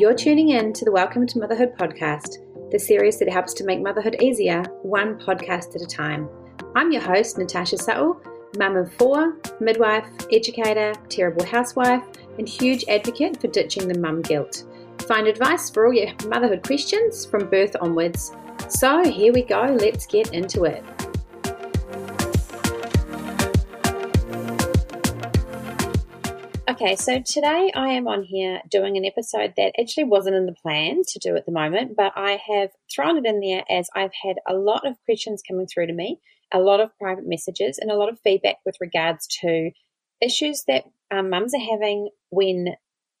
You're tuning in to the Welcome to Motherhood podcast, the series that helps to make motherhood easier, one podcast at a time. I'm your host, Natasha Suttle, mum of four, midwife, educator, terrible housewife, and huge advocate for ditching the mum guilt. Find advice for all your motherhood questions from birth onwards. So here we go, let's get into it. Okay, so today I am on here doing an episode that actually wasn't in the plan to do at the moment, but I have thrown it in there as I've had a lot of questions coming through to me, a lot of private messages, and a lot of feedback with regards to issues that um, mums are having when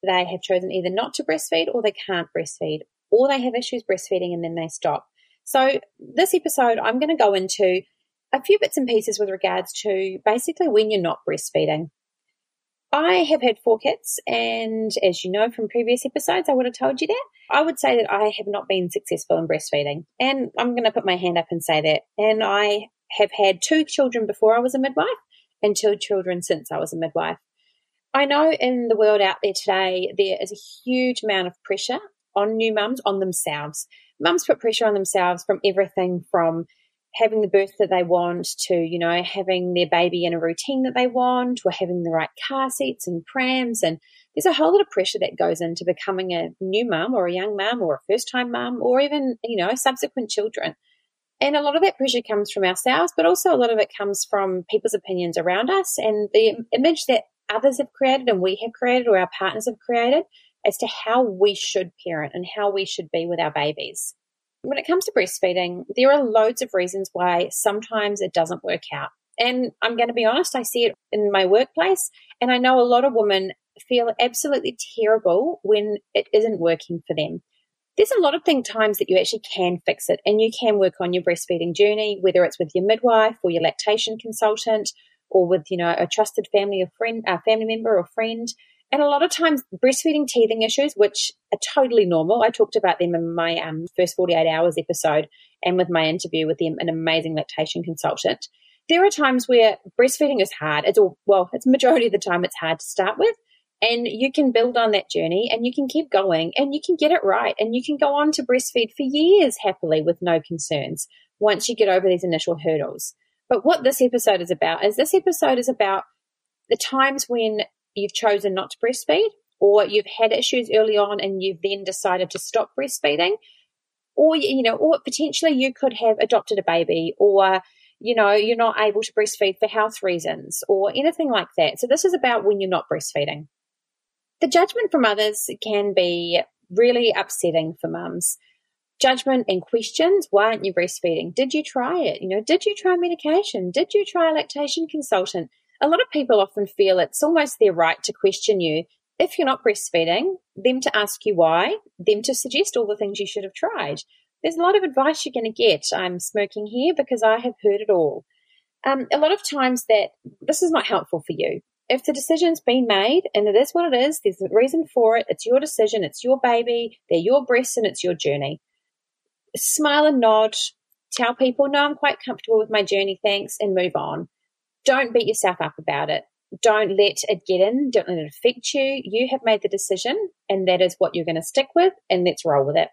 they have chosen either not to breastfeed or they can't breastfeed, or they have issues breastfeeding and then they stop. So, this episode, I'm going to go into a few bits and pieces with regards to basically when you're not breastfeeding. I have had four kids, and as you know from previous episodes, I would have told you that. I would say that I have not been successful in breastfeeding, and I'm going to put my hand up and say that. And I have had two children before I was a midwife, and two children since I was a midwife. I know in the world out there today, there is a huge amount of pressure on new mums, on themselves. Mums put pressure on themselves from everything from having the birth that they want to, you know, having their baby in a routine that they want or having the right car seats and prams. And there's a whole lot of pressure that goes into becoming a new mum or a young mum or a first time mum or even, you know, subsequent children. And a lot of that pressure comes from ourselves, but also a lot of it comes from people's opinions around us and the image that others have created and we have created or our partners have created as to how we should parent and how we should be with our babies when it comes to breastfeeding, there are loads of reasons why sometimes it doesn't work out. And I'm going to be honest, I see it in my workplace, and I know a lot of women feel absolutely terrible when it isn't working for them. There's a lot of thing times that you actually can fix it and you can work on your breastfeeding journey, whether it's with your midwife or your lactation consultant or with, you know, a trusted family or friend, a family member or friend. And a lot of times, breastfeeding teething issues, which are totally normal, I talked about them in my um, first 48 hours episode and with my interview with the, an amazing lactation consultant. There are times where breastfeeding is hard. It's all, well, it's majority of the time it's hard to start with. And you can build on that journey and you can keep going and you can get it right and you can go on to breastfeed for years happily with no concerns once you get over these initial hurdles. But what this episode is about is this episode is about the times when you've chosen not to breastfeed, or you've had issues early on and you've then decided to stop breastfeeding, or you know, or potentially you could have adopted a baby, or you know, you're not able to breastfeed for health reasons, or anything like that. So this is about when you're not breastfeeding. The judgment from others can be really upsetting for mums. Judgment and questions. Why aren't you breastfeeding? Did you try it? You know, did you try medication? Did you try a lactation consultant? A lot of people often feel it's almost their right to question you if you're not breastfeeding, them to ask you why, them to suggest all the things you should have tried. There's a lot of advice you're going to get. I'm smoking here because I have heard it all. Um, a lot of times that this is not helpful for you. If the decision's been made and it is what it is, there's a reason for it. It's your decision. It's your baby. They're your breasts and it's your journey. Smile and nod. Tell people, no, I'm quite comfortable with my journey. Thanks and move on don't beat yourself up about it. Don't let it get in. Don't let it affect you. You have made the decision, and that is what you're going to stick with, and let's roll with it.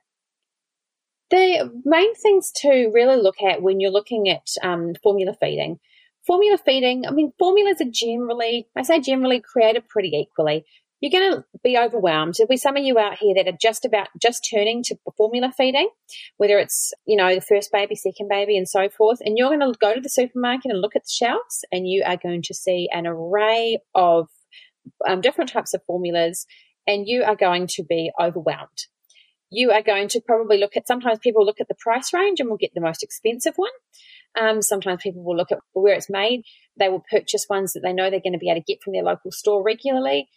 The main things to really look at when you're looking at um, formula feeding. Formula feeding, I mean, formulas are generally, I say generally, created pretty equally you're going to be overwhelmed. There'll be some of you out here that are just about just turning to formula feeding, whether it's, you know, the first baby, second baby, and so forth. And you're going to go to the supermarket and look at the shelves, and you are going to see an array of um, different types of formulas, and you are going to be overwhelmed. You are going to probably look at, sometimes people look at the price range and will get the most expensive one. Um, sometimes people will look at where it's made. They will purchase ones that they know they're going to be able to get from their local store regularly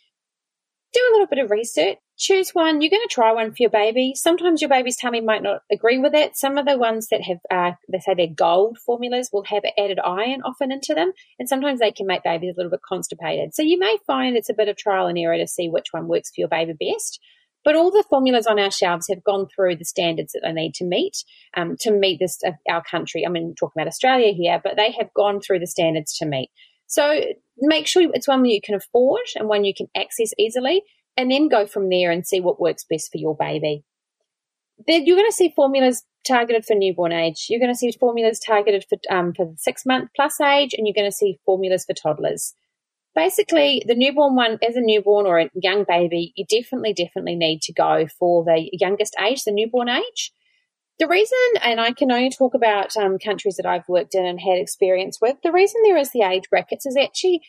do a little bit of research. Choose one. You're going to try one for your baby. Sometimes your baby's tummy might not agree with it. Some of the ones that have, uh, they say they're gold formulas will have added iron often into them. And sometimes they can make babies a little bit constipated. So you may find it's a bit of trial and error to see which one works for your baby best. But all the formulas on our shelves have gone through the standards that they need to meet um, to meet this uh, our country. I mean, talking about Australia here, but they have gone through the standards to meet. So make sure it's one you can afford and one you can access easily. and then go from there and see what works best for your baby. Then you're going to see formulas targeted for newborn age. You're going to see formulas targeted for um, for six month plus age, and you're going to see formulas for toddlers. Basically, the newborn one, as a newborn or a young baby, you definitely, definitely need to go for the youngest age, the newborn age. The reason, and I can only talk about um, countries that I've worked in and had experience with, the reason there is the age brackets is actually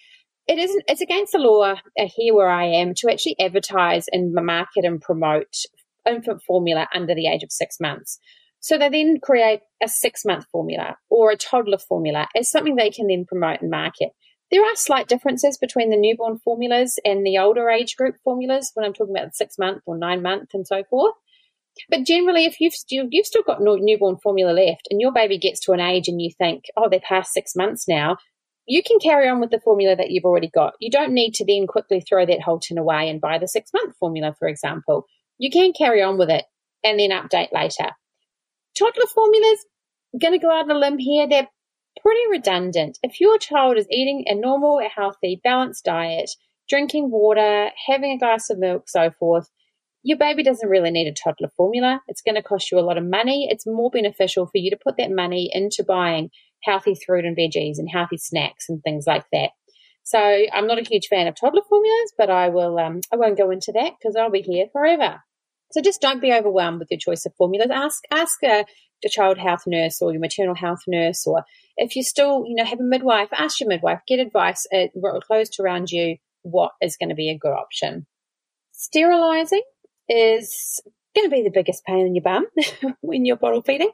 it isn't it's against the law here where I am to actually advertise and market and promote infant formula under the age of six months. So they then create a six month formula or a toddler formula as something they can then promote and market. There are slight differences between the newborn formulas and the older age group formulas when I'm talking about six month or nine month and so forth. But generally, if you've still, you've still got newborn formula left and your baby gets to an age and you think, oh, they're past six months now, you can carry on with the formula that you've already got. You don't need to then quickly throw that whole tin away and buy the six month formula, for example. You can carry on with it and then update later. Toddler formulas, going to go out on a limb here, they're pretty redundant. If your child is eating a normal, healthy, balanced diet, drinking water, having a glass of milk, so forth, your baby doesn't really need a toddler formula. It's going to cost you a lot of money. It's more beneficial for you to put that money into buying healthy fruit and veggies and healthy snacks and things like that. So I'm not a huge fan of toddler formulas, but I will um, I won't go into that because I'll be here forever. So just don't be overwhelmed with your choice of formulas. Ask ask a, a child health nurse or your maternal health nurse, or if you still you know have a midwife, ask your midwife, get advice uh, close to around you what is going to be a good option. Sterilizing is going to be the biggest pain in your bum when you're bottle feeding.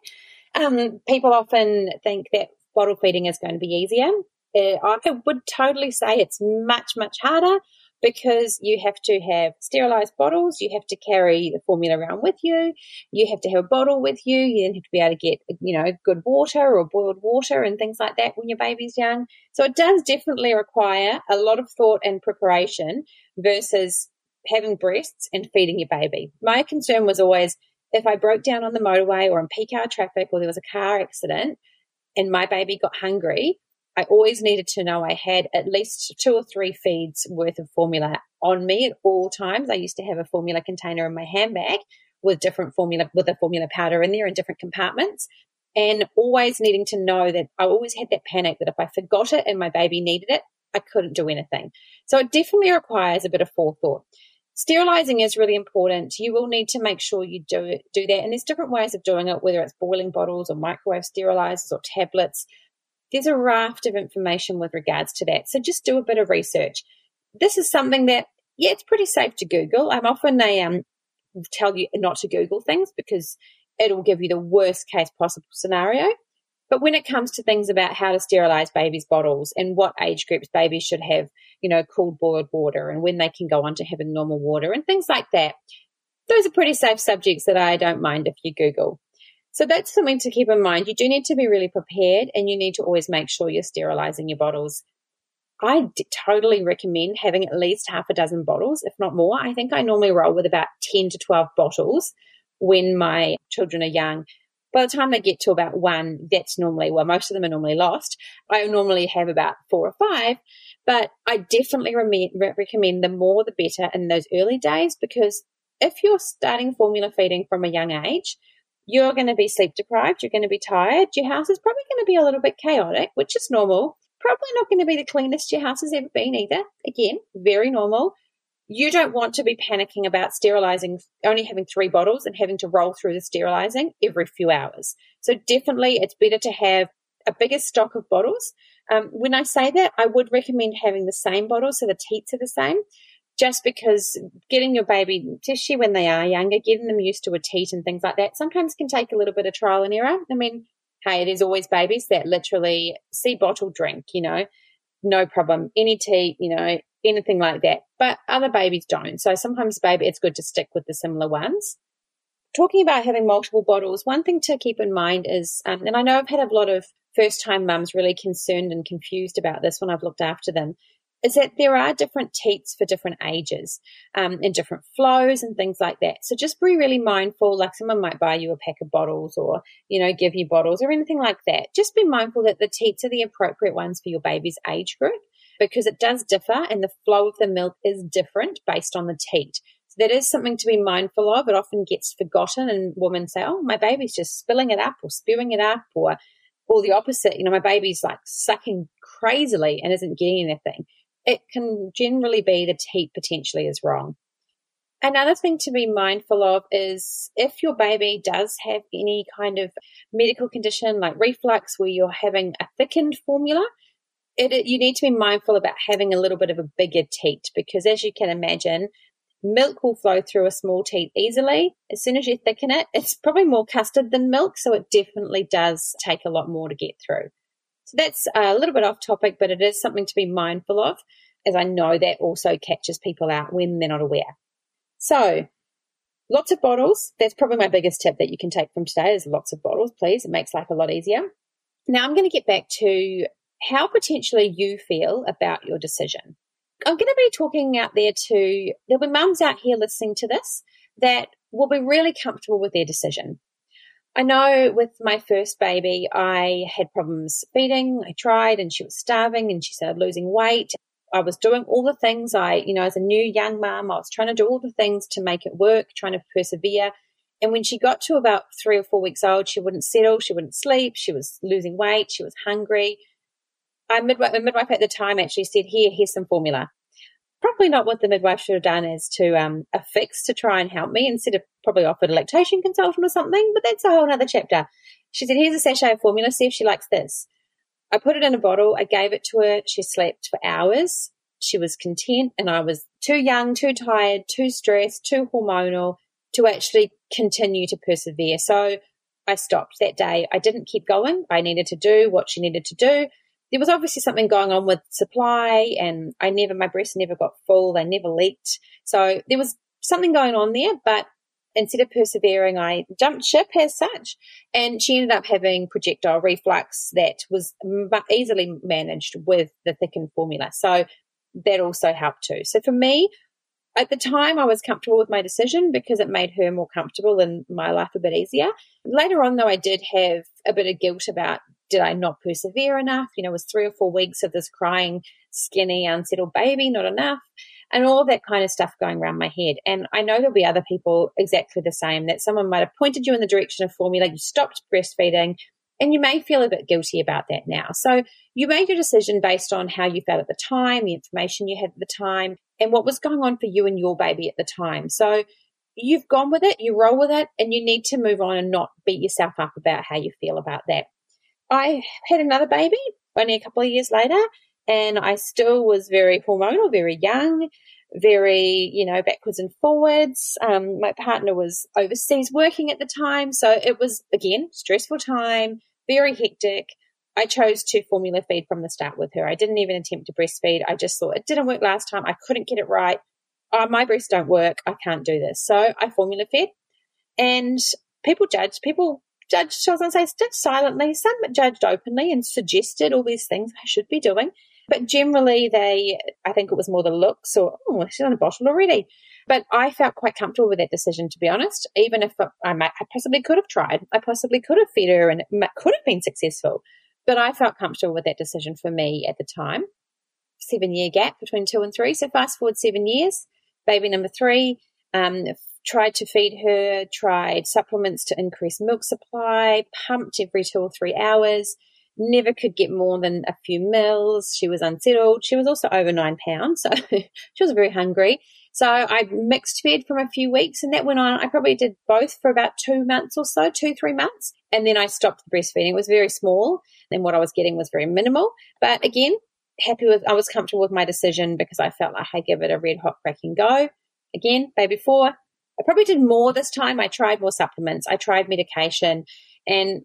Um, people often think that bottle feeding is going to be easier. Uh, I would totally say it's much, much harder because you have to have sterilized bottles, you have to carry the formula around with you, you have to have a bottle with you, you then have to be able to get, you know, good water or boiled water and things like that when your baby's young. So it does definitely require a lot of thought and preparation versus having breasts and feeding your baby. My concern was always if I broke down on the motorway or in peak hour traffic or there was a car accident, and my baby got hungry, I always needed to know I had at least two or three feeds worth of formula on me at all times. I used to have a formula container in my handbag with different formula, with a formula powder in there in different compartments. And always needing to know that I always had that panic that if I forgot it and my baby needed it, I couldn't do anything. So it definitely requires a bit of forethought. Sterilizing is really important. You will need to make sure you do do that. And there's different ways of doing it, whether it's boiling bottles or microwave sterilizers or tablets. There's a raft of information with regards to that. So just do a bit of research. This is something that, yeah, it's pretty safe to Google. I'm often they um tell you not to Google things because it'll give you the worst case possible scenario. But when it comes to things about how to sterilize babies' bottles and what age groups babies should have, you know, cooled boiled water and when they can go on to having normal water and things like that, those are pretty safe subjects that I don't mind if you Google. So that's something to keep in mind. You do need to be really prepared and you need to always make sure you're sterilizing your bottles. I d- totally recommend having at least half a dozen bottles, if not more. I think I normally roll with about 10 to 12 bottles when my children are young by the time they get to about one, that's normally, well, most of them are normally lost. I normally have about four or five, but I definitely re- recommend the more the better in those early days because if you're starting formula feeding from a young age, you're going to be sleep deprived, you're going to be tired, your house is probably going to be a little bit chaotic, which is normal. Probably not going to be the cleanest your house has ever been either. Again, very normal you don't want to be panicking about sterilizing, only having three bottles and having to roll through the sterilizing every few hours. So definitely it's better to have a bigger stock of bottles. Um, when I say that, I would recommend having the same bottles so the teats are the same, just because getting your baby, especially when they are younger, getting them used to a teat and things like that sometimes can take a little bit of trial and error. I mean, hey, there's always babies that literally see bottle drink, you know, no problem. Any teat, you know, anything like that. But other babies don't. So sometimes baby, it's good to stick with the similar ones. Talking about having multiple bottles, one thing to keep in mind is, um, and I know I've had a lot of first time mums really concerned and confused about this when I've looked after them, is that there are different teats for different ages um, and different flows and things like that. So just be really mindful. Like someone might buy you a pack of bottles or, you know, give you bottles or anything like that. Just be mindful that the teats are the appropriate ones for your baby's age group because it does differ and the flow of the milk is different based on the teat. So that is something to be mindful of. It often gets forgotten, and women say, "Oh, my baby's just spilling it up or spewing it up," or or the opposite. You know, my baby's like sucking crazily and isn't getting anything. It can generally be the teat potentially is wrong. Another thing to be mindful of is if your baby does have any kind of medical condition like reflux where you're having a thickened formula, it, it, you need to be mindful about having a little bit of a bigger teat because as you can imagine, milk will flow through a small teat easily. As soon as you thicken it, it's probably more custard than milk, so it definitely does take a lot more to get through. So that's a little bit off topic, but it is something to be mindful of, as I know that also catches people out when they're not aware. So, lots of bottles. That's probably my biggest tip that you can take from today is lots of bottles, please. It makes life a lot easier. Now, I'm going to get back to how potentially you feel about your decision. I'm going to be talking out there to, there'll be mums out here listening to this that will be really comfortable with their decision. I know with my first baby, I had problems feeding. I tried and she was starving and she started losing weight. I was doing all the things I, you know, as a new young mom, I was trying to do all the things to make it work, trying to persevere. And when she got to about three or four weeks old, she wouldn't settle, she wouldn't sleep, she was losing weight, she was hungry. I midwife, midwife at the time actually said, "Here, here's some formula." Probably not what the midwife should have done is to um, affix to try and help me instead of probably offered a lactation consultant or something. But that's a whole other chapter. She said, "Here's a sachet of formula. See if she likes this." I put it in a bottle. I gave it to her. She slept for hours. She was content, and I was too young, too tired, too stressed, too hormonal to actually continue to persevere. So I stopped that day. I didn't keep going. I needed to do what she needed to do. There was obviously something going on with supply, and I never, my breasts never got full. They never leaked. So there was something going on there, but instead of persevering, I jumped ship as such. And she ended up having projectile reflux that was easily managed with the thickened formula. So that also helped too. So for me, at the time, I was comfortable with my decision because it made her more comfortable and my life a bit easier. Later on, though, I did have a bit of guilt about did I not persevere enough? You know, was three or four weeks of this crying, skinny, unsettled baby, not enough and all that kind of stuff going around my head. And I know there'll be other people exactly the same that someone might have pointed you in the direction of formula, you stopped breastfeeding, and you may feel a bit guilty about that now. So you made your decision based on how you felt at the time, the information you had at the time, and what was going on for you and your baby at the time. So you've gone with it, you roll with it, and you need to move on and not beat yourself up about how you feel about that. I had another baby only a couple of years later, and I still was very hormonal, very young, very, you know, backwards and forwards. Um, my partner was overseas working at the time. So it was, again, stressful time, very hectic. I chose to formula feed from the start with her. I didn't even attempt to breastfeed. I just thought it didn't work last time. I couldn't get it right. Oh, my breasts don't work. I can't do this. So I formula fed. And people judged, people judged, I was going to say, judged silently, some judged openly and suggested all these things I should be doing. But generally, they, I think it was more the looks or, oh, she's on a bottle already. But I felt quite comfortable with that decision, to be honest, even if I, might, I possibly could have tried. I possibly could have fed her and it could have been successful. But I felt comfortable with that decision for me at the time. Seven year gap between two and three. So fast forward seven years, baby number three, um, tried to feed her, tried supplements to increase milk supply, pumped every two or three hours, never could get more than a few mils. She was unsettled. She was also over nine pounds, so she was very hungry. So I mixed fed from a few weeks and that went on. I probably did both for about two months or so, two, three months. And then I stopped the breastfeeding. It was very small and what I was getting was very minimal. But again, happy with, I was comfortable with my decision because I felt like I give it a red hot cracking go. Again, baby four. I probably did more this time. I tried more supplements. I tried medication and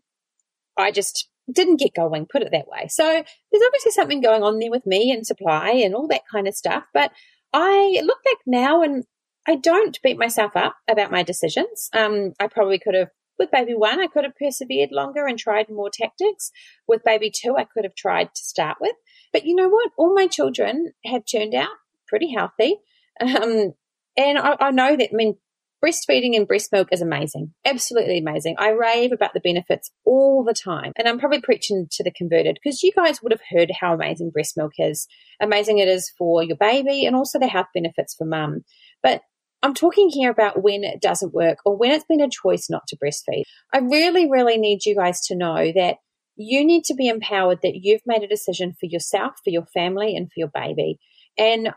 I just didn't get going, put it that way. So there's obviously something going on there with me and supply and all that kind of stuff. But I look back now and I don't beat myself up about my decisions. Um, I probably could have, with baby one, I could have persevered longer and tried more tactics. With baby two, I could have tried to start with. But you know what? All my children have turned out pretty healthy. Um, and I, I know that, I mean, breastfeeding and breast milk is amazing. Absolutely amazing. I rave about the benefits all the time. And I'm probably preaching to the converted because you guys would have heard how amazing breast milk is, amazing it is for your baby and also the health benefits for mum. But I'm talking here about when it doesn't work or when it's been a choice not to breastfeed. I really, really need you guys to know that you need to be empowered that you've made a decision for yourself, for your family, and for your baby. And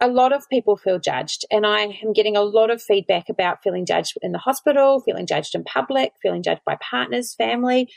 a lot of people feel judged, and I am getting a lot of feedback about feeling judged in the hospital, feeling judged in public, feeling judged by partners, family,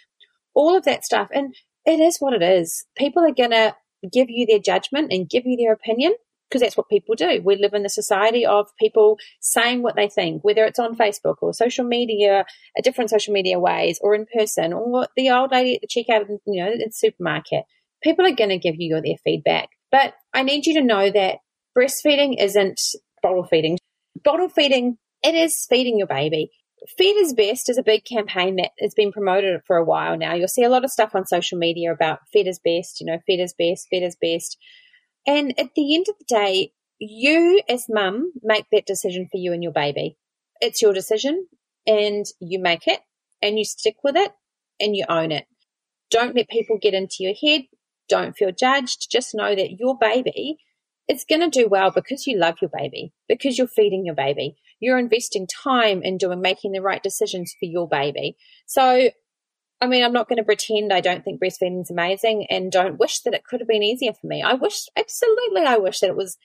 all of that stuff. And it is what it is. People are going to give you their judgment and give you their opinion because that's what people do. We live in a society of people saying what they think, whether it's on Facebook or social media, a different social media ways, or in person, or the old lady at the checkout, you know, in the supermarket. People are going to give you their feedback. But I need you to know that breastfeeding isn't bottle feeding. Bottle feeding, it is feeding your baby. Feed is Best is a big campaign that has been promoted for a while now. You'll see a lot of stuff on social media about Feed is Best, you know, Feed is Best, Feed is Best. And at the end of the day, you as mum make that decision for you and your baby. It's your decision and you make it and you stick with it and you own it. Don't let people get into your head. Don't feel judged. Just know that your baby is going to do well because you love your baby, because you're feeding your baby. You're investing time in doing, making the right decisions for your baby. So I mean, I'm not going to pretend I don't think breastfeeding is amazing and don't wish that it could have been easier for me. I wish, absolutely, I wish that it was,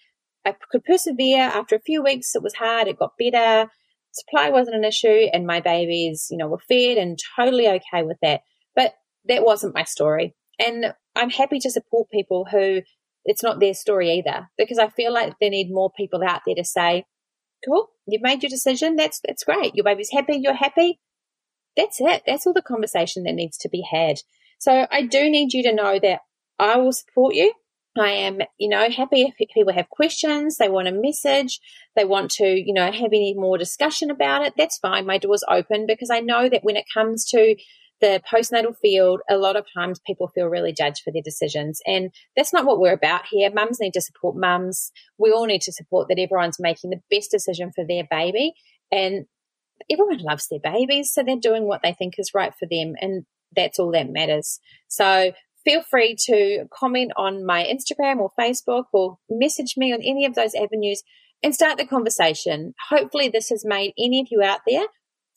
I could persevere. After a few weeks, it was hard, it got better. Supply wasn't an issue, and my babies, you know, were fed and totally okay with that. But that wasn't my story. And I'm happy to support people who it's not their story either, because I feel like they need more people out there to say, cool, you've made your decision. That's, that's great. Your baby's happy. You're happy that's it. That's all the conversation that needs to be had. So I do need you to know that I will support you. I am, you know, happy if people have questions, they want a message, they want to, you know, have any more discussion about it. That's fine. My door's open because I know that when it comes to the postnatal field, a lot of times people feel really judged for their decisions. And that's not what we're about here. Mums need to support mums. We all need to support that everyone's making the best decision for their baby. And everyone loves their babies, so they're doing what they think is right for them, and that's all that matters. So feel free to comment on my Instagram or Facebook or message me on any of those avenues and start the conversation. Hopefully, this has made any of you out there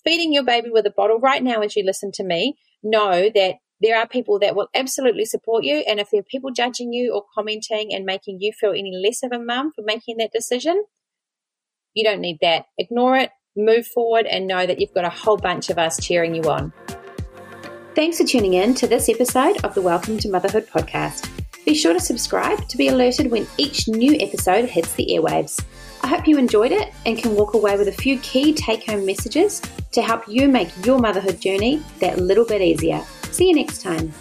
feeding your baby with a bottle right now as you listen to me know that there are people that will absolutely support you. And if there are people judging you or commenting and making you feel any less of a mum for making that decision, you don't need that. Ignore it move forward and know that you've got a whole bunch of us cheering you on. Thanks for tuning in to this episode of the Welcome to Motherhood podcast. Be sure to subscribe to be alerted when each new episode hits the airwaves. I hope you enjoyed it and can walk away with a few key take home messages to help you make your motherhood journey that little bit easier. See you next time.